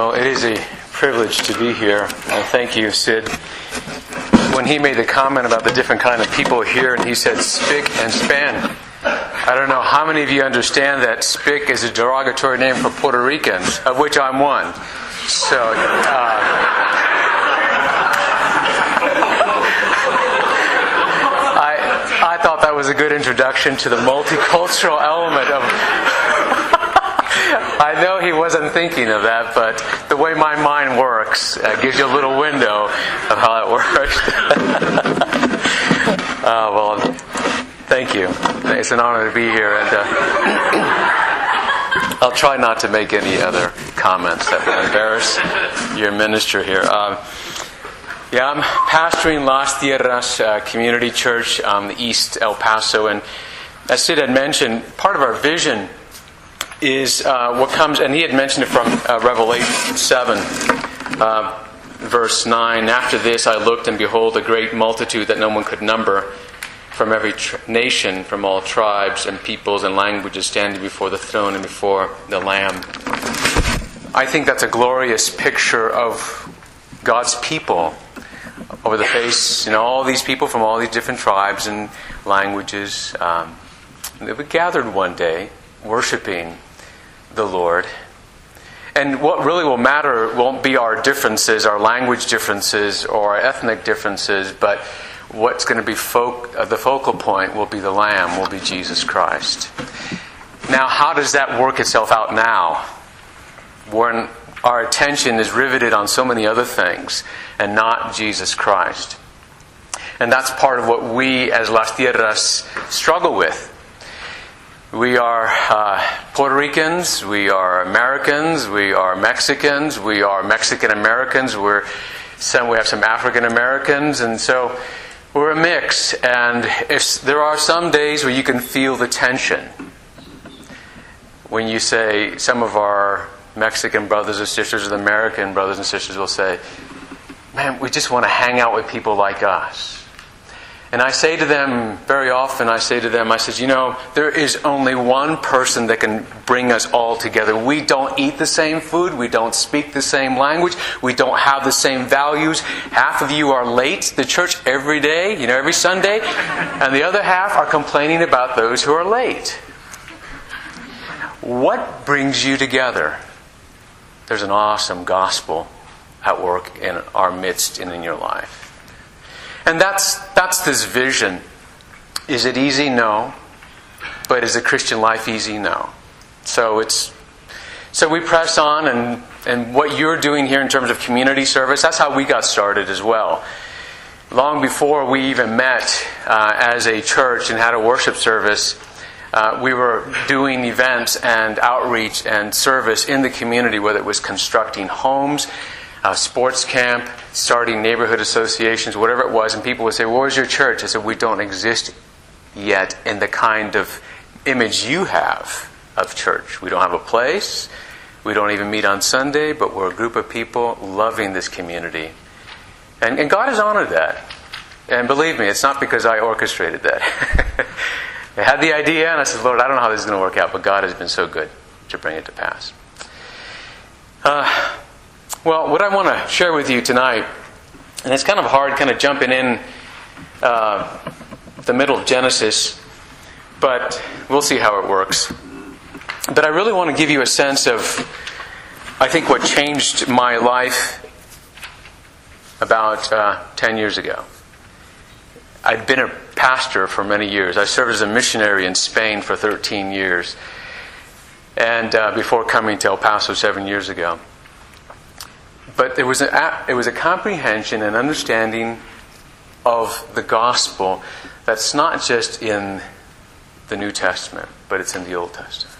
Well, it is a privilege to be here, and thank you, Sid. When he made the comment about the different kind of people here, and he said spick and span, I don't know how many of you understand that spick is a derogatory name for Puerto Ricans, of which I'm one. So, uh, I, I thought that was a good introduction to the multicultural element of I know he wasn't thinking of that, but the way my mind works uh, gives you a little window of how it works. uh, well, thank you. It's an honor to be here, and uh, I'll try not to make any other comments that will embarrass your minister here. Uh, yeah, I'm pastoring Las Tierras uh, Community Church, um, the East El Paso, and as Sid had mentioned, part of our vision is uh, what comes, and he had mentioned it from uh, Revelation 7, uh, verse 9. After this I looked, and behold, a great multitude that no one could number from every tr- nation, from all tribes and peoples and languages, standing before the throne and before the Lamb. I think that's a glorious picture of God's people over the face, you know, all these people from all these different tribes and languages. Um, they were gathered one day worshiping the Lord. And what really will matter won't be our differences, our language differences, or our ethnic differences, but what's going to be folk, uh, the focal point will be the Lamb, will be Jesus Christ. Now, how does that work itself out now? When our attention is riveted on so many other things and not Jesus Christ. And that's part of what we as Las Tierras struggle with. We are uh, Puerto Ricans, we are Americans, we are Mexicans, we are Mexican Americans, we're some, we have some African Americans, and so we're a mix. And if, there are some days where you can feel the tension when you say some of our Mexican brothers and sisters or the American brothers and sisters will say, Man, we just want to hang out with people like us. And I say to them, very often, I say to them, I says, you know, there is only one person that can bring us all together. We don't eat the same food. We don't speak the same language. We don't have the same values. Half of you are late to church every day, you know, every Sunday. And the other half are complaining about those who are late. What brings you together? There's an awesome gospel at work in our midst and in your life. And that's, that's this vision. Is it easy? No. But is the Christian life easy? No. So it's so we press on and, and what you're doing here in terms of community service, that's how we got started as well. Long before we even met uh, as a church and had a worship service, uh, we were doing events and outreach and service in the community, whether it was constructing homes, uh, sports camp, starting neighborhood associations, whatever it was, and people would say, Where's your church? I said, We don't exist yet in the kind of image you have of church. We don't have a place. We don't even meet on Sunday, but we're a group of people loving this community. And, and God has honored that. And believe me, it's not because I orchestrated that. I had the idea, and I said, Lord, I don't know how this is going to work out, but God has been so good to bring it to pass. Uh, well, what I want to share with you tonight, and it's kind of hard kind of jumping in uh, the middle of Genesis, but we'll see how it works. But I really want to give you a sense of, I think, what changed my life about uh, 10 years ago. I'd been a pastor for many years. I served as a missionary in Spain for 13 years, and uh, before coming to El Paso seven years ago. But there was a, it was a comprehension and understanding of the gospel that's not just in the New Testament, but it's in the Old Testament.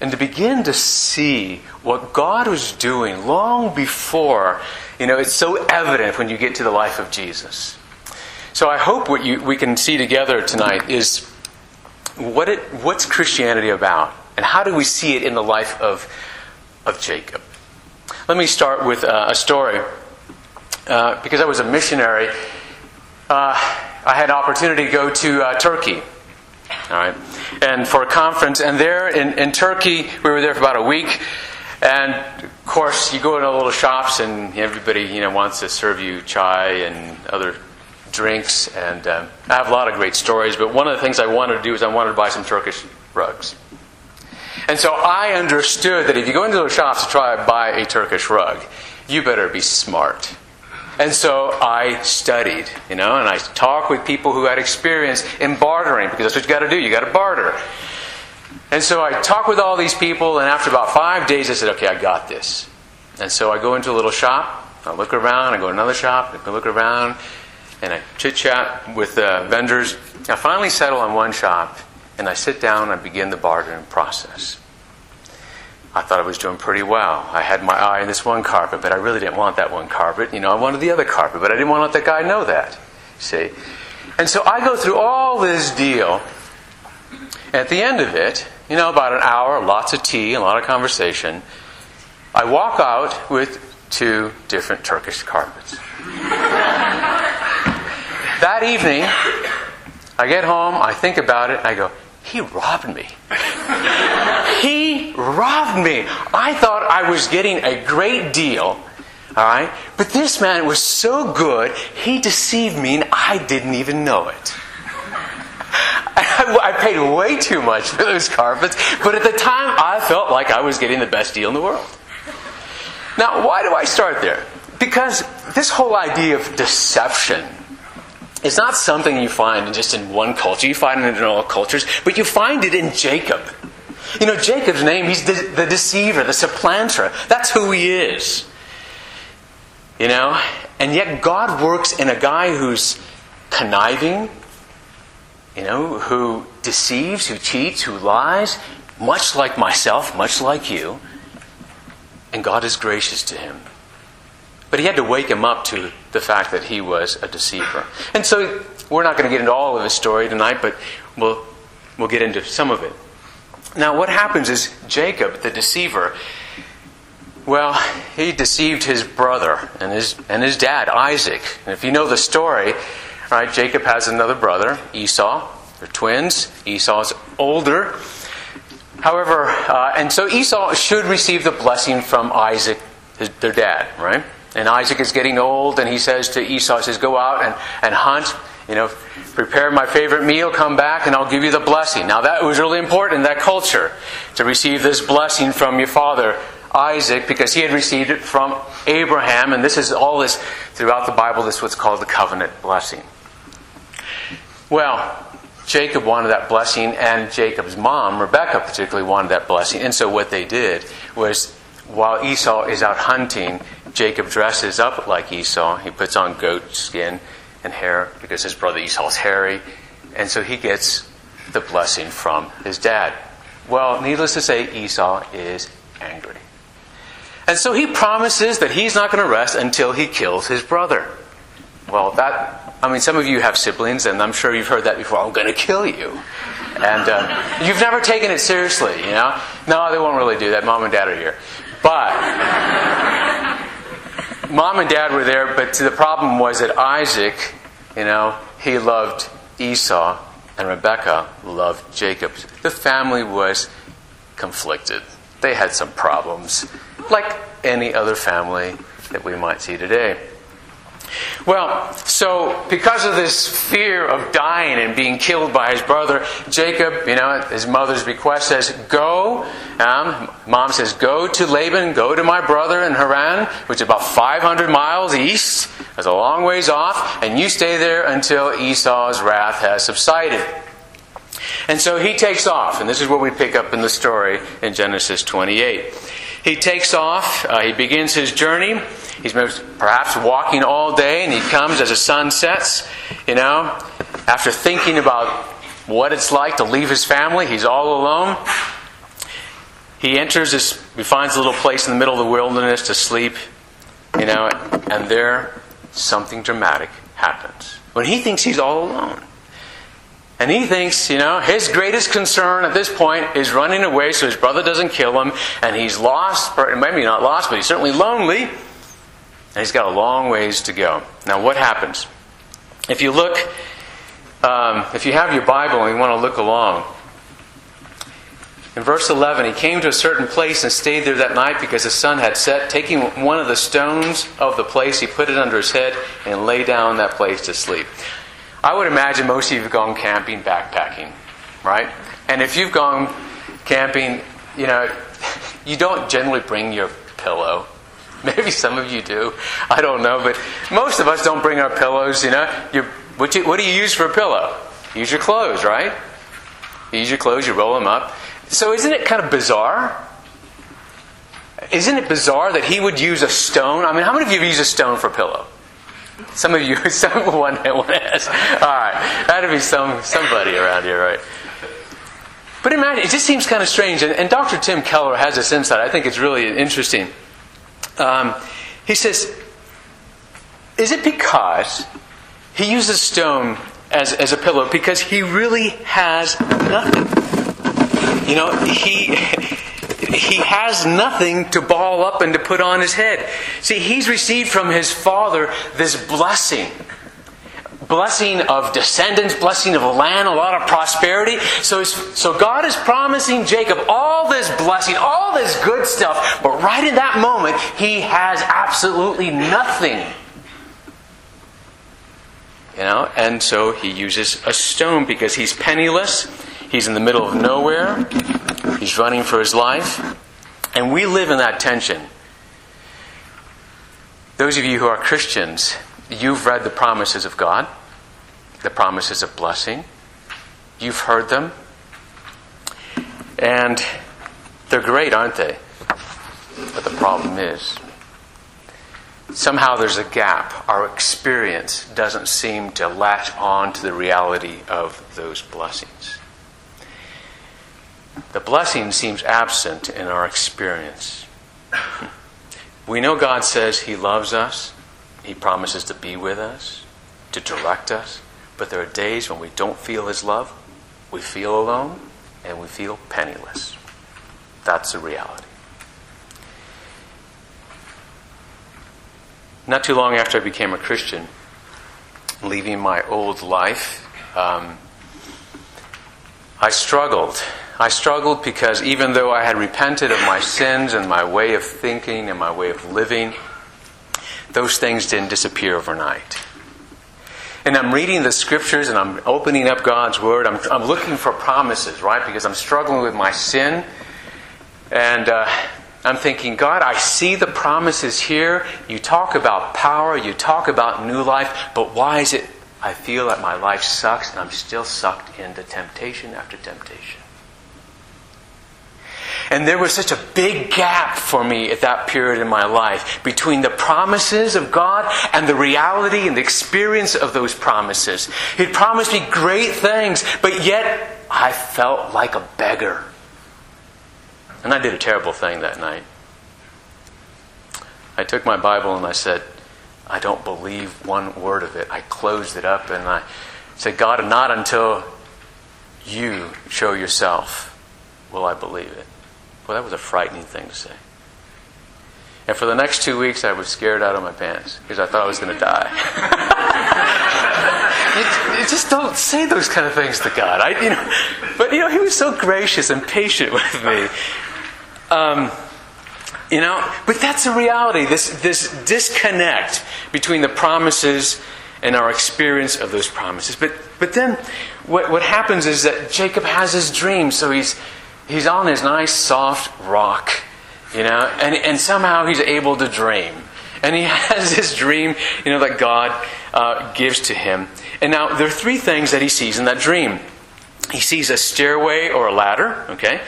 And to begin to see what God was doing long before, you know, it's so evident when you get to the life of Jesus. So I hope what you, we can see together tonight is what it, what's Christianity about? And how do we see it in the life of, of Jacob? Let me start with uh, a story. Uh, because I was a missionary, uh, I had an opportunity to go to uh, Turkey. All right, and for a conference, and there in, in Turkey, we were there for about a week. And of course, you go into little shops, and everybody you know wants to serve you chai and other drinks. And um, I have a lot of great stories. But one of the things I wanted to do is I wanted to buy some Turkish rugs. And so I understood that if you go into those shops to try to buy a Turkish rug, you better be smart. And so I studied, you know, and I talked with people who had experience in bartering because that's what you got to do. You got to barter. And so I talked with all these people, and after about five days, I said, "Okay, I got this." And so I go into a little shop. I look around. I go to another shop. I look around, and I chit chat with uh, vendors. I finally settle on one shop, and I sit down and begin the bartering process. I thought I was doing pretty well. I had my eye on this one carpet, but I really didn't want that one carpet. You know, I wanted the other carpet, but I didn't want to let that guy know that. See? And so I go through all this deal. At the end of it, you know, about an hour, lots of tea, a lot of conversation, I walk out with two different Turkish carpets. that evening, I get home, I think about it, I go, he robbed me. he robbed me. I thought I was getting a great deal, all right? But this man was so good, he deceived me and I didn't even know it. I, paid way too much for those carpets, but at the time I felt like I was getting the best deal in the world. Now, why do I start there? Because this whole idea of deception it's not something you find just in one culture. You find it in all cultures, but you find it in Jacob. You know, Jacob's name, he's the, the deceiver, the supplanter. That's who he is. You know? And yet God works in a guy who's conniving, you know, who deceives, who cheats, who lies, much like myself, much like you. And God is gracious to him. But he had to wake him up to the fact that he was a deceiver. And so we're not going to get into all of his story tonight, but we'll, we'll get into some of it. Now, what happens is Jacob, the deceiver, well, he deceived his brother and his, and his dad, Isaac. And if you know the story, right, Jacob has another brother, Esau. They're twins. Esau's older. However, uh, and so Esau should receive the blessing from Isaac, his, their dad, right? And Isaac is getting old, and he says to Esau, he says, Go out and, and hunt, you know, prepare my favorite meal, come back, and I'll give you the blessing. Now, that was really important in that culture to receive this blessing from your father, Isaac, because he had received it from Abraham, and this is all this throughout the Bible, this is what's called the covenant blessing. Well, Jacob wanted that blessing, and Jacob's mom, Rebecca, particularly wanted that blessing. And so, what they did was, while Esau is out hunting, Jacob dresses up like Esau. He puts on goat skin and hair because his brother Esau is hairy. And so he gets the blessing from his dad. Well, needless to say, Esau is angry. And so he promises that he's not going to rest until he kills his brother. Well, that, I mean, some of you have siblings, and I'm sure you've heard that before. I'm going to kill you. And uh, you've never taken it seriously, you know? No, they won't really do that. Mom and dad are here. But mom and dad were there, but the problem was that Isaac, you know, he loved Esau, and Rebecca loved Jacob. The family was conflicted. They had some problems, like any other family that we might see today. Well, so because of this fear of dying and being killed by his brother, Jacob, you know, his mother's request says, Go. Um, mom says, Go to Laban, go to my brother in Haran, which is about 500 miles east. That's a long ways off, and you stay there until Esau's wrath has subsided. And so he takes off, and this is what we pick up in the story in Genesis 28. He takes off, uh, he begins his journey. He's perhaps walking all day, and he comes as the sun sets, you know, after thinking about what it's like to leave his family. He's all alone. He enters this, he finds a little place in the middle of the wilderness to sleep, you know, and there something dramatic happens. When he thinks he's all alone. And he thinks, you know, his greatest concern at this point is running away so his brother doesn't kill him, and he's lost, or maybe not lost, but he's certainly lonely, and he's got a long ways to go. Now, what happens? If you look, um, if you have your Bible and you want to look along, In verse 11, he came to a certain place and stayed there that night because the sun had set. Taking one of the stones of the place, he put it under his head and lay down in that place to sleep. I would imagine most of you have gone camping, backpacking, right? And if you've gone camping, you know, you don't generally bring your pillow. Maybe some of you do. I don't know. But most of us don't bring our pillows, you know. What, you, what do you use for a pillow? Use your clothes, right? You use your clothes, you roll them up. So isn't it kind of bizarre? Isn't it bizarre that he would use a stone? I mean, how many of you have used a stone for a pillow? Some of you, some one, one has. All right, that'd be some somebody around here, right? But imagine, it just seems kind of strange. And, and Dr. Tim Keller has this insight. I think it's really interesting. Um, he says, Is it because he uses stone as, as a pillow because he really has nothing? You know, he he has nothing to ball up and to put on his head. See, he's received from his father this blessing. Blessing of descendants, blessing of land, a lot of prosperity. So, so God is promising Jacob all this blessing, all this good stuff, but right in that moment, he has absolutely nothing. You know, and so he uses a stone because he's penniless He's in the middle of nowhere. He's running for his life. And we live in that tension. Those of you who are Christians, you've read the promises of God, the promises of blessing. You've heard them. And they're great, aren't they? But the problem is, somehow there's a gap. Our experience doesn't seem to latch on to the reality of those blessings. The blessing seems absent in our experience. We know God says He loves us, He promises to be with us, to direct us, but there are days when we don't feel His love, we feel alone, and we feel penniless. That's the reality. Not too long after I became a Christian, leaving my old life, um, I struggled I struggled because even though I had repented of my sins and my way of thinking and my way of living, those things didn't disappear overnight. And I'm reading the scriptures and I'm opening up God's Word. I'm, I'm looking for promises, right? Because I'm struggling with my sin. And uh, I'm thinking, God, I see the promises here. You talk about power, you talk about new life, but why is it I feel that my life sucks and I'm still sucked into temptation after temptation? And there was such a big gap for me at that period in my life between the promises of God and the reality and the experience of those promises. He promised me great things, but yet I felt like a beggar. And I did a terrible thing that night. I took my Bible and I said, I don't believe one word of it. I closed it up and I said, God, not until you show yourself will I believe it. Well, that was a frightening thing to say. And for the next two weeks, I was scared out of my pants because I thought I was going to die. you, you, just don't say those kind of things to God. I, you know, but you know, He was so gracious and patient with me. Um, you know, but that's the reality. This this disconnect between the promises and our experience of those promises. But but then, what what happens is that Jacob has his dream. So he's he's on his nice soft rock, you know, and, and somehow he's able to dream. And he has this dream, you know, that God uh, gives to him. And now there are three things that he sees in that dream. He sees a stairway or a ladder, okay?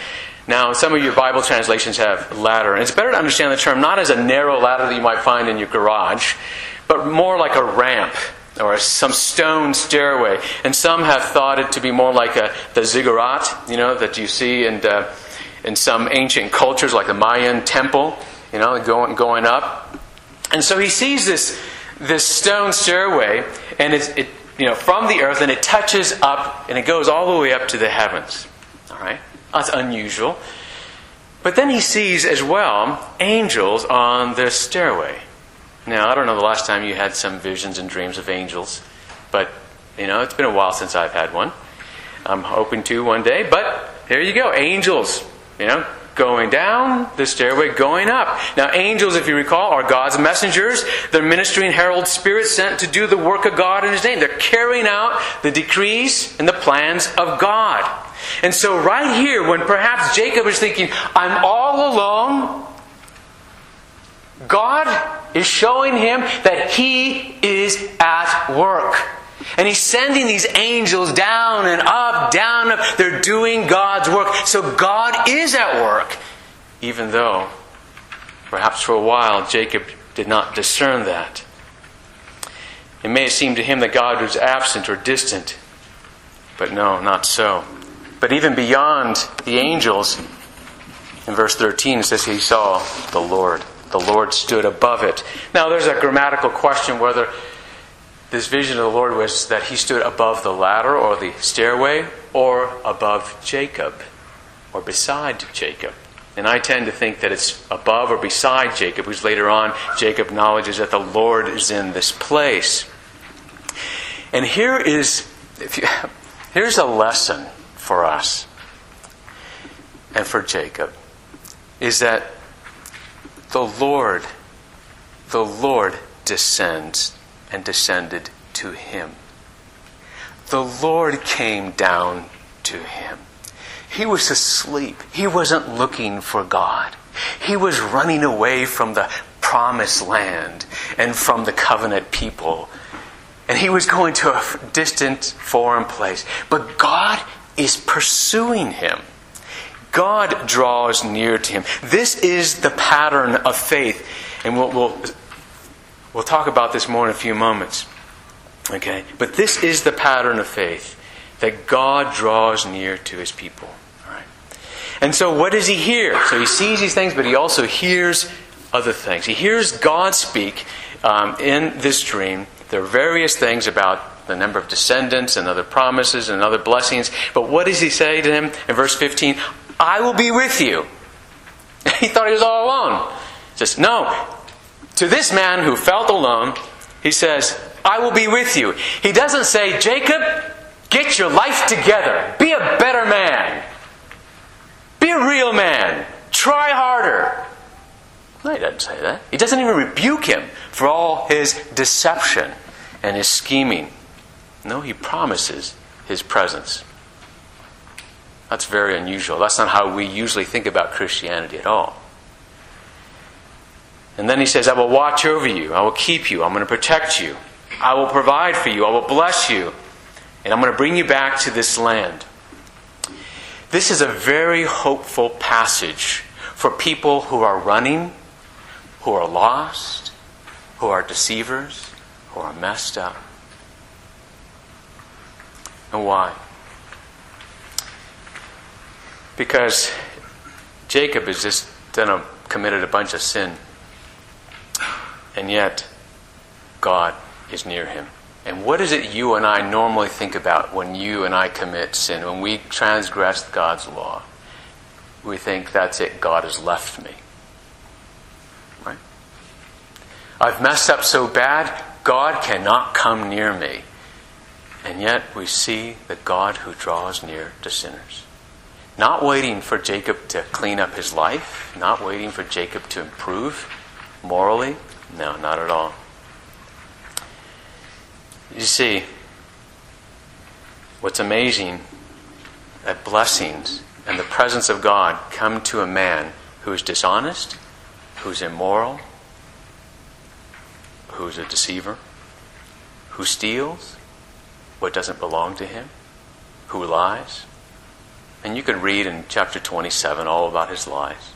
Now, some of your Bible translations have ladder, and it's better to understand the term not as a narrow ladder that you might find in your garage, but more like a ramp or some stone stairway. And some have thought it to be more like a, the ziggurat, you know, that you see in, uh, in some ancient cultures like the Mayan temple, you know, going, going up. And so he sees this, this stone stairway, and it's, it, you know, from the earth, and it touches up, and it goes all the way up to the heavens. All right? That's unusual. But then he sees as well angels on the stairway. Now, I don't know the last time you had some visions and dreams of angels, but, you know, it's been a while since I've had one. I'm hoping to one day, but there you go. Angels You know, going down the stairway, going up. Now, angels, if you recall, are God's messengers. They're ministering herald spirits sent to do the work of God in His name. They're carrying out the decrees and the plans of God. And so, right here, when perhaps Jacob is thinking, I'm all alone, God is showing him that He is at work. And he's sending these angels down and up, down, up. They're doing God's work. So God is at work, even though perhaps for a while Jacob did not discern that. It may seem to him that God was absent or distant, but no, not so. But even beyond the angels, in verse 13 it says he saw the Lord. The Lord stood above it. Now, there's a grammatical question whether this vision of the Lord was that he stood above the ladder or the stairway or above Jacob or beside Jacob. And I tend to think that it's above or beside Jacob, because later on Jacob acknowledges that the Lord is in this place. And here is, you, here's a lesson for us and for Jacob, is that the Lord, the Lord descends and descended to him. The Lord came down to him. He was asleep. He wasn't looking for God. He was running away from the promised land and from the covenant people. And he was going to a distant foreign place. But God is pursuing him. God draws near to him. This is the pattern of faith. And we'll, we'll We'll talk about this more in a few moments. Okay? But this is the pattern of faith that God draws near to his people. And so, what does he hear? So, he sees these things, but he also hears other things. He hears God speak um, in this dream. There are various things about the number of descendants and other promises and other blessings. But what does he say to him in verse 15? I will be with you. he thought he was all alone. He says, No, to this man who felt alone, he says, I will be with you. He doesn't say, Jacob, get your life together. Be a better man. Be a real man. Try harder. No, he doesn't say that. He doesn't even rebuke him for all his deception and his scheming. No, he promises his presence. That's very unusual. That's not how we usually think about Christianity at all. And then he says, I will watch over you. I will keep you. I'm going to protect you. I will provide for you. I will bless you. And I'm going to bring you back to this land. This is a very hopeful passage for people who are running, who are lost, who are deceivers, who are messed up. And why? Because Jacob has just done a, committed a bunch of sin and yet God is near him. And what is it you and I normally think about when you and I commit sin, when we transgress God's law? We think, that's it, God has left me. Right? I've messed up so bad, God cannot come near me. And yet we see the God who draws near to sinners. Not waiting for Jacob to clean up his life, not waiting for Jacob to improve morally, no, not at all. You see, what's amazing that blessings and the presence of God come to a man who is dishonest, who's immoral, who's a deceiver, who steals what doesn't belong to him, who lies. And you can read in chapter 27 all about his lies.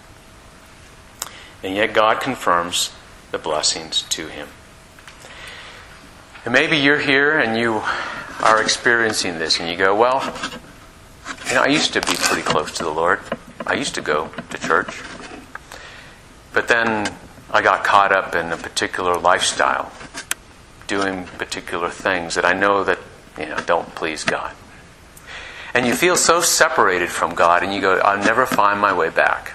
And yet God confirms the blessings to him. And maybe you're here and you are experiencing this and you go, well, you know, I used to be pretty close to the Lord. I used to go to church. But then I got caught up in a particular lifestyle, doing particular things that I know that, you know, don't please God. And you feel so separated from God and you go, I'll never find my way back.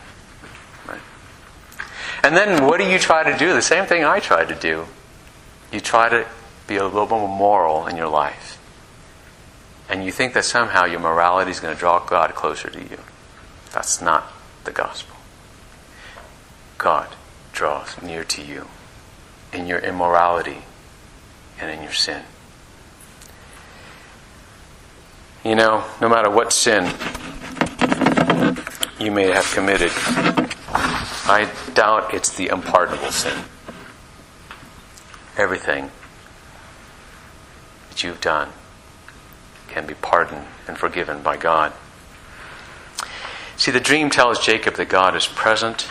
And then what do you try to do? The same thing I tried to do. You try to be a little more moral in your life. And you think that somehow your morality is going to draw God closer to you. That's not the gospel. God draws near to you in your immorality and in your sin. You know, no matter what sin you may have committed, I doubt it's the unpardonable sin. Everything that you've done can be pardoned and forgiven by God. See, the dream tells Jacob that God is present,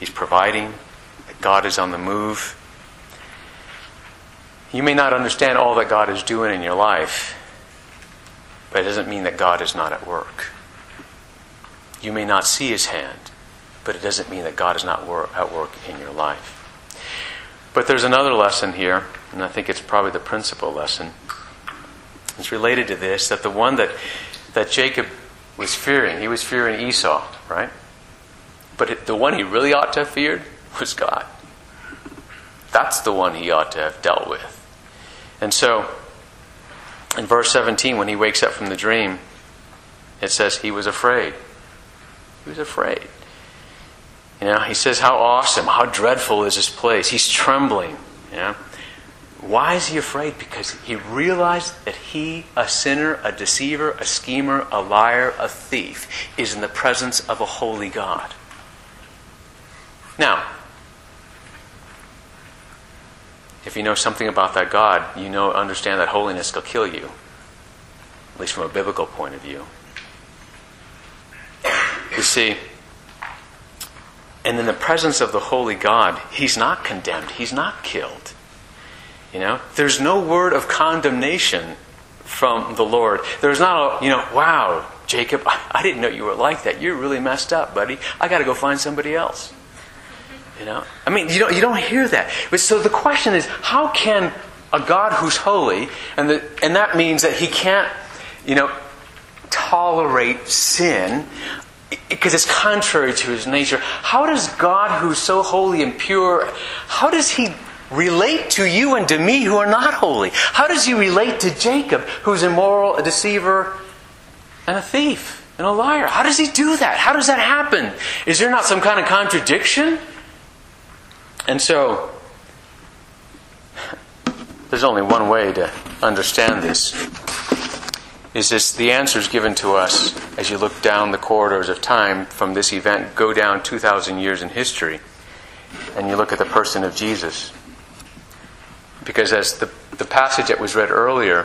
He's providing, that God is on the move. You may not understand all that God is doing in your life, but it doesn't mean that God is not at work. You may not see His hand, but it doesn't mean that God is not at work in your life. But there's another lesson here, and I think it's probably the principal lesson. It's related to this that the one that, that Jacob was fearing, he was fearing Esau, right? But it, the one he really ought to have feared was God. That's the one he ought to have dealt with. And so, in verse 17, when he wakes up from the dream, it says he was afraid. He was afraid. You know, he says, How awesome, how dreadful is this place? He's trembling. You know? Why is he afraid? Because he realized that he, a sinner, a deceiver, a schemer, a liar, a thief, is in the presence of a holy God. Now, if you know something about that God, you know understand that holiness will kill you. At least from a biblical point of view. You see, and in the presence of the holy God, he's not condemned, he's not killed. You know, there's no word of condemnation from the Lord. There's not a, you know, wow, Jacob, I didn't know you were like that. You're really messed up, buddy. I got to go find somebody else. You know, I mean, you don't you don't hear that. But so the question is, how can a God who's holy, and the, and that means that he can't, you know, tolerate sin because it's contrary to his nature. How does God, who's so holy and pure, how does he relate to you and to me who are not holy? How does he relate to Jacob, who's immoral, a deceiver, and a thief, and a liar? How does he do that? How does that happen? Is there not some kind of contradiction? And so, there's only one way to understand this. Is this the answers given to us as you look down the corridors of time from this event, go down 2,000 years in history, and you look at the person of Jesus? Because as the, the passage that was read earlier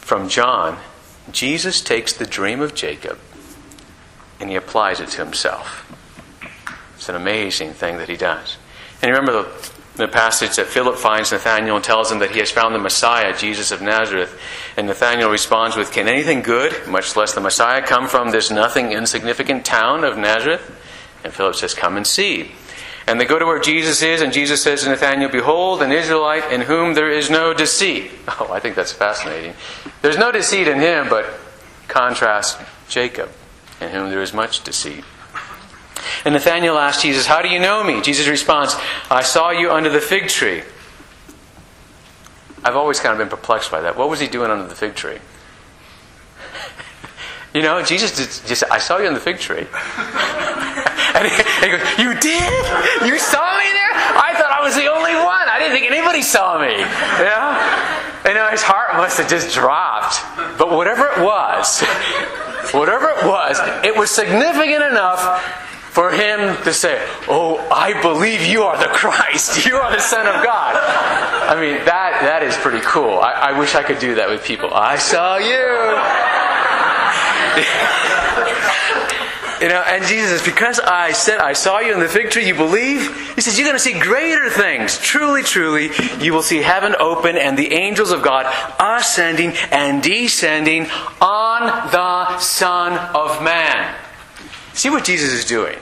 from John, Jesus takes the dream of Jacob and he applies it to himself. It's an amazing thing that he does. And you remember the, the passage that Philip finds Nathanael and tells him that he has found the Messiah, Jesus of Nazareth. And Nathanael responds with, Can anything good, much less the Messiah, come from this nothing insignificant town of Nazareth? And Philip says, Come and see. And they go to where Jesus is, and Jesus says to Nathanael, Behold, an Israelite in whom there is no deceit. Oh, I think that's fascinating. There's no deceit in him, but contrast Jacob, in whom there is much deceit. And Nathanael asked Jesus, How do you know me? Jesus responds, I saw you under the fig tree. I've always kind of been perplexed by that. What was he doing under the fig tree? You know, Jesus just, said, I saw you in the fig tree. and he, he, goes, You did? You saw me there? I thought I was the only one. I didn't think anybody saw me. Yeah? You know, his heart must have just dropped. But whatever it was, whatever it was, it was significant enough for him to say, Oh, I believe you are the Christ. You are the Son of God. I mean, that, that is pretty cool. I, I wish I could do that with people. I saw you. you know, and Jesus says, Because I said, I saw you in the fig tree, you believe? He says, You're going to see greater things. Truly, truly, you will see heaven open and the angels of God ascending and descending on the Son of Man. See what Jesus is doing?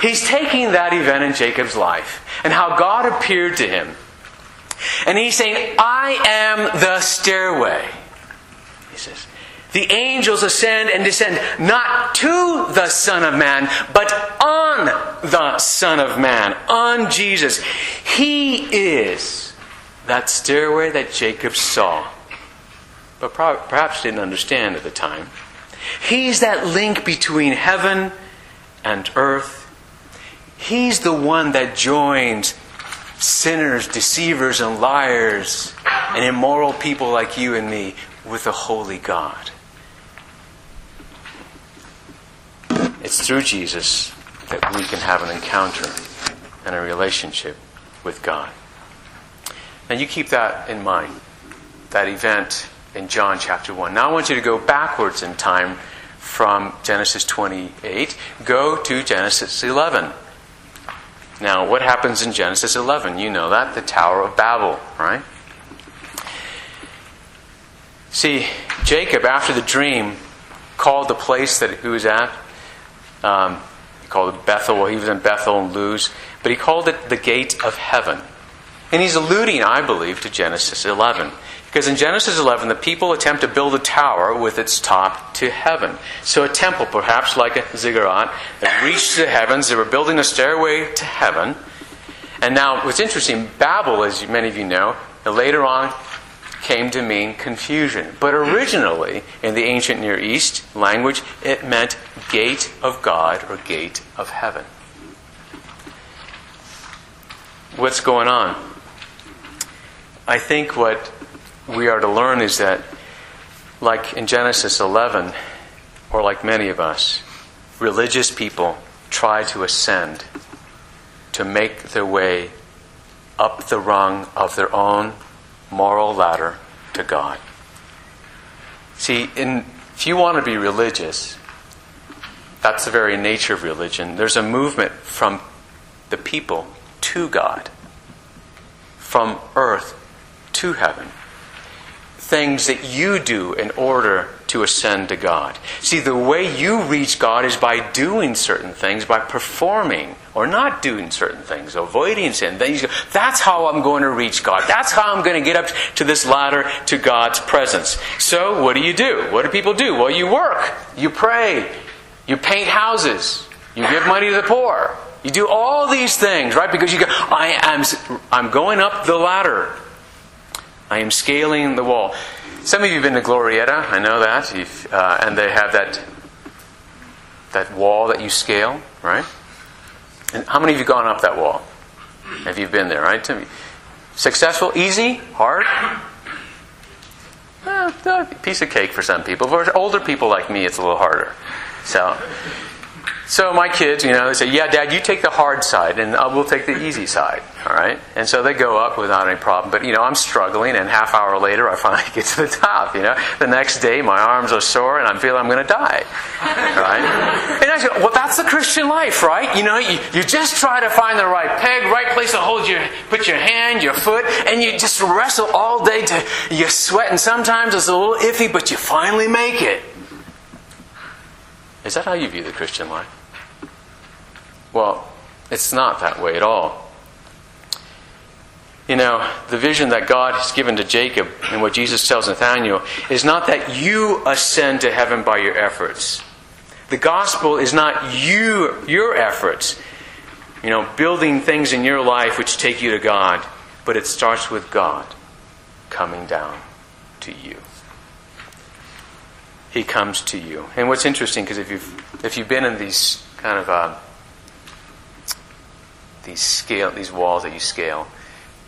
He's taking that event in Jacob's life and how God appeared to him. And he's saying, I am the stairway. He says, the angels ascend and descend not to the Son of Man, but on the Son of Man, on Jesus. He is that stairway that Jacob saw, but perhaps didn't understand at the time. He's that link between heaven and earth. He's the one that joins sinners, deceivers, and liars, and immoral people like you and me with a holy God. It's through Jesus that we can have an encounter and a relationship with God. And you keep that in mind, that event in John chapter 1. Now I want you to go backwards in time from Genesis 28. Go to Genesis 11. Now, what happens in Genesis 11? You know that, the Tower of Babel, right? See, Jacob, after the dream, called the place that he was at, um, he called it Bethel. Well, he was in Bethel and Luz, but he called it the gate of heaven. And he's alluding, I believe, to Genesis 11. Because in Genesis 11, the people attempt to build a tower with its top to heaven. So a temple, perhaps like a ziggurat, that reached the heavens. They were building a stairway to heaven. And now, what's interesting, Babel, as many of you know, later on came to mean confusion. But originally, in the ancient Near East language, it meant gate of God or gate of heaven. What's going on? I think what we are to learn is that, like in Genesis 11, or like many of us, religious people try to ascend, to make their way up the rung of their own moral ladder to God. See, in, if you want to be religious, that's the very nature of religion. There's a movement from the people to God, from earth to heaven things that you do in order to ascend to God. See, the way you reach God is by doing certain things, by performing or not doing certain things, avoiding sin. Then you go, that's how I'm going to reach God. That's how I'm going to get up to this ladder to God's presence. So, what do you do? What do people do? Well, you work, you pray, you paint houses, you give money to the poor. You do all these things, right? Because you go, I am, I'm going up the ladder. I am scaling the wall. Some of you have been to Glorieta, I know that, uh, and they have that that wall that you scale, right? And how many of you gone up that wall? Have you been there, right? Successful, easy, hard? a piece of cake for some people. For older people like me, it's a little harder. So, so my kids, you know, they say, "Yeah, Dad, you take the hard side, and we'll take the easy side." All right, and so they go up without any problem. But you know, I'm struggling, and half hour later, I finally get to the top. You know, the next day, my arms are sore, and I'm feeling I'm going to die. Right? And I go, "Well, that's the Christian life, right? You know, you, you just try to find the right peg, right place to hold your, put your hand, your foot, and you just wrestle all day to you sweat, and sometimes it's a little iffy, but you finally make it." Is that how you view the Christian life? Well, it's not that way at all. You know, the vision that God has given to Jacob and what Jesus tells Nathanael is not that you ascend to heaven by your efforts. The gospel is not you, your efforts, you know, building things in your life which take you to God, but it starts with God coming down to you. He comes to you. And what's interesting, because if you've, if you've been in these kind of uh, these scale these walls that you scale.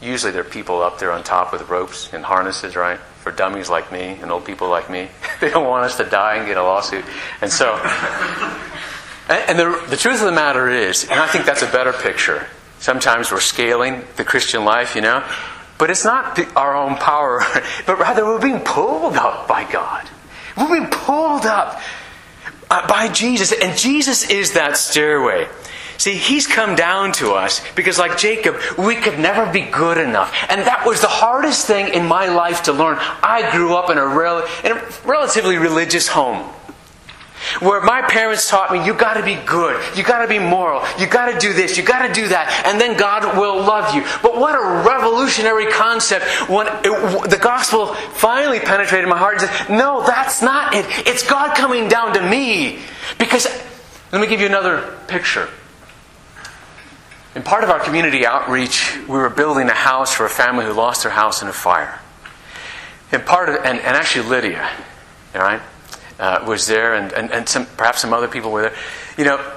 Usually there are people up there on top with ropes and harnesses, right? For dummies like me and old people like me. they don't want us to die and get a lawsuit. And so and the, the truth of the matter is, and I think that's a better picture. Sometimes we're scaling the Christian life, you know, but it's not our own power, but rather we're being pulled up by God. We're being pulled up uh, by Jesus, and Jesus is that stairway. See, he's come down to us because, like Jacob, we could never be good enough. And that was the hardest thing in my life to learn. I grew up in a, rel- in a relatively religious home where my parents taught me you got to be good, you got to be moral, you got to do this, you got to do that, and then God will love you. But what a revolutionary concept when it, the gospel finally penetrated my heart and said, No, that's not it. It's God coming down to me. Because, let me give you another picture. In part of our community outreach, we were building a house for a family who lost their house in a fire. And part of, and, and actually Lydia, all right, uh, was there, and, and, and some, perhaps some other people were there. You know,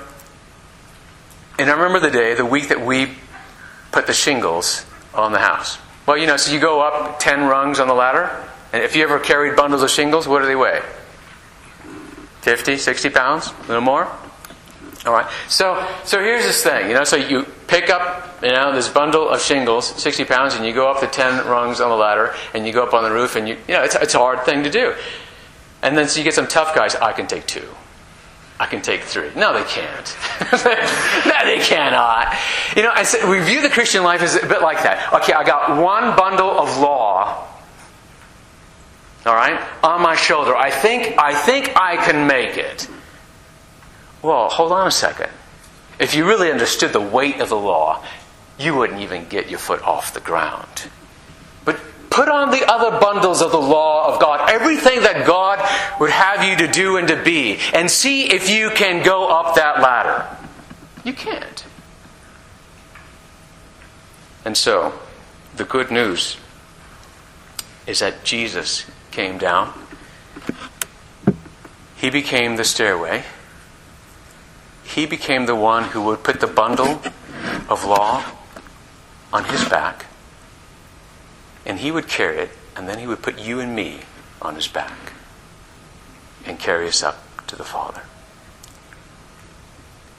and I remember the day, the week that we put the shingles on the house. Well, you know, so you go up 10 rungs on the ladder, and if you ever carried bundles of shingles, what do they weigh? 50, 60 pounds? A little more? All right. So, so here's this thing, you know. So you pick up, you know, this bundle of shingles, 60 pounds, and you go up the 10 rungs on the ladder, and you go up on the roof, and you, you know, it's, it's a hard thing to do. And then so you get some tough guys. I can take two. I can take three. No, they can't. no, they cannot. You know, I said, we view the Christian life as a bit like that. Okay, I got one bundle of law. All right, on my shoulder. I think I think I can make it. Well, hold on a second. If you really understood the weight of the law, you wouldn't even get your foot off the ground. But put on the other bundles of the law of God, everything that God would have you to do and to be, and see if you can go up that ladder. You can't. And so, the good news is that Jesus came down. He became the stairway he became the one who would put the bundle of law on his back, and he would carry it, and then he would put you and me on his back and carry us up to the Father.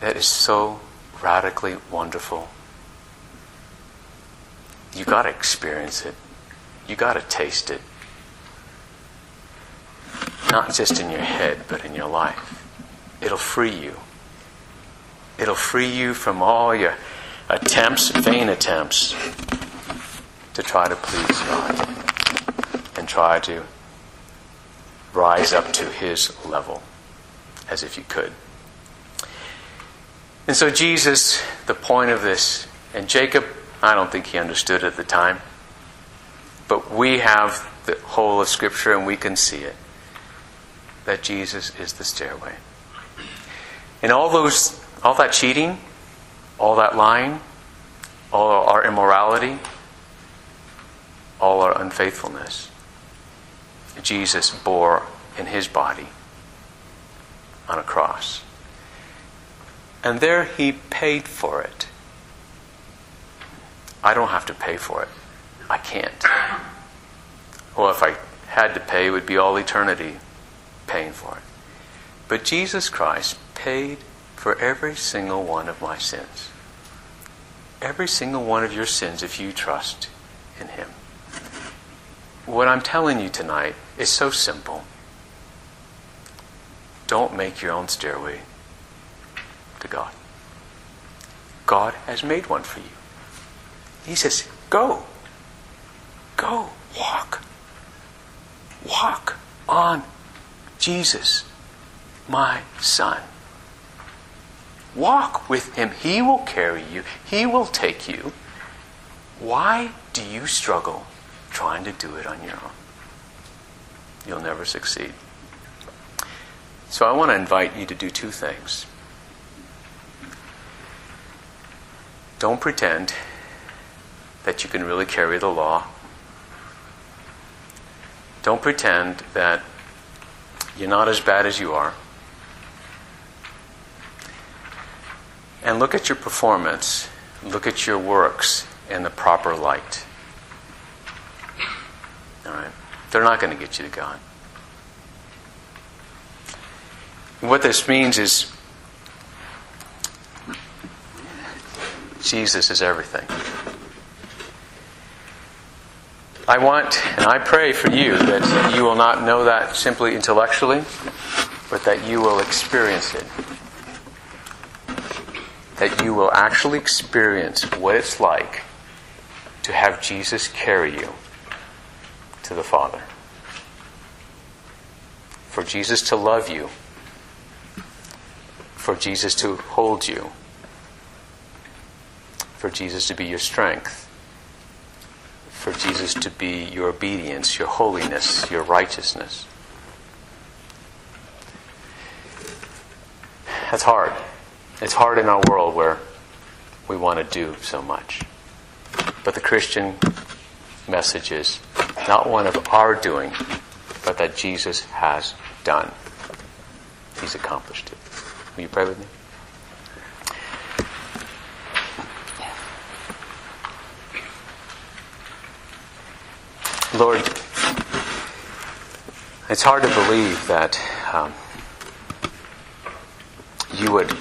That is so radically wonderful. You got to experience it. You got to taste it. Not just in your head, but in your life. It'll free you. It'll free you from all your attempts, vain attempts, to try to please God and try to rise up to His level as if you could. And so, Jesus, the point of this, and Jacob, I don't think he understood at the time, but we have the whole of Scripture and we can see it that Jesus is the stairway. And all those all that cheating, all that lying, all our immorality, all our unfaithfulness, Jesus bore in his body on a cross. And there he paid for it. I don't have to pay for it. I can't. Well, if I had to pay, it would be all eternity paying for it. But Jesus Christ paid for every single one of my sins. Every single one of your sins if you trust in Him. What I'm telling you tonight is so simple. Don't make your own stairway to God. God has made one for you. He says, Go. Go. Walk. Walk on Jesus, my Son. Walk with him. He will carry you, he will take you. Why do you struggle trying to do it on your own? You'll never succeed. So I want to invite you to do two things. Don't pretend that you can really carry the law. Don't pretend that you're not as bad as you are. And look at your performance, look at your works in the proper light. All right? They're not going to get you to God. What this means is Jesus is everything. I want and I pray for you that you will not know that simply intellectually, but that you will experience it that you will actually experience what it's like to have Jesus carry you to the Father. For Jesus to love you, for Jesus to hold you, for Jesus to be your strength, for Jesus to be your obedience, your holiness, your righteousness. That's hard. It's hard in our world where we want to do so much. But the Christian message is not one of our doing, but that Jesus has done. He's accomplished it. Will you pray with me? Lord, it's hard to believe that um, you would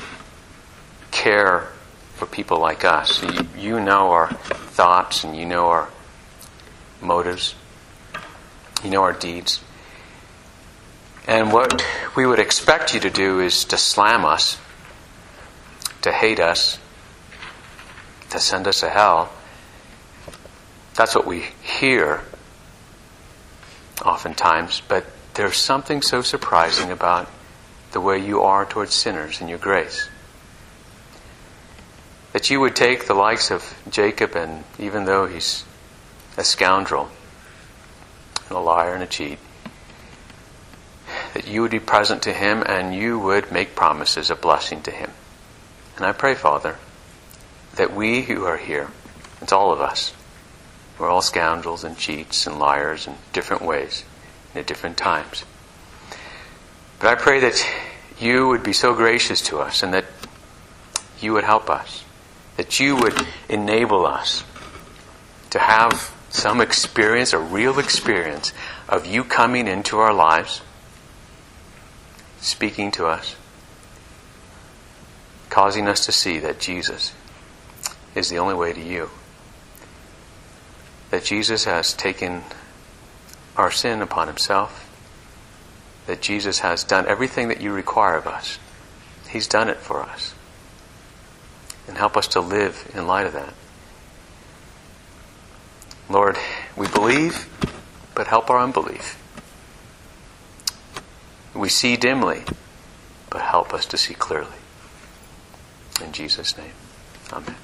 care for people like us. You, you know our thoughts and you know our motives, you know our deeds. And what we would expect you to do is to slam us, to hate us, to send us to hell. That's what we hear oftentimes, but there's something so surprising about the way you are towards sinners and your grace. That you would take the likes of Jacob, and even though he's a scoundrel, and a liar, and a cheat, that you would be present to him and you would make promises of blessing to him. And I pray, Father, that we who are here, it's all of us, we're all scoundrels and cheats and liars in different ways and at different times. But I pray that you would be so gracious to us and that you would help us, that you would enable us to have some experience, a real experience of you coming into our lives, speaking to us, causing us to see that Jesus is the only way to you that Jesus has taken our sin upon himself, that Jesus has done everything that you require of us. He's done it for us and help us to live in light of that. Lord, we believe, but help our unbelief. We see dimly, but help us to see clearly. In Jesus' name, Amen.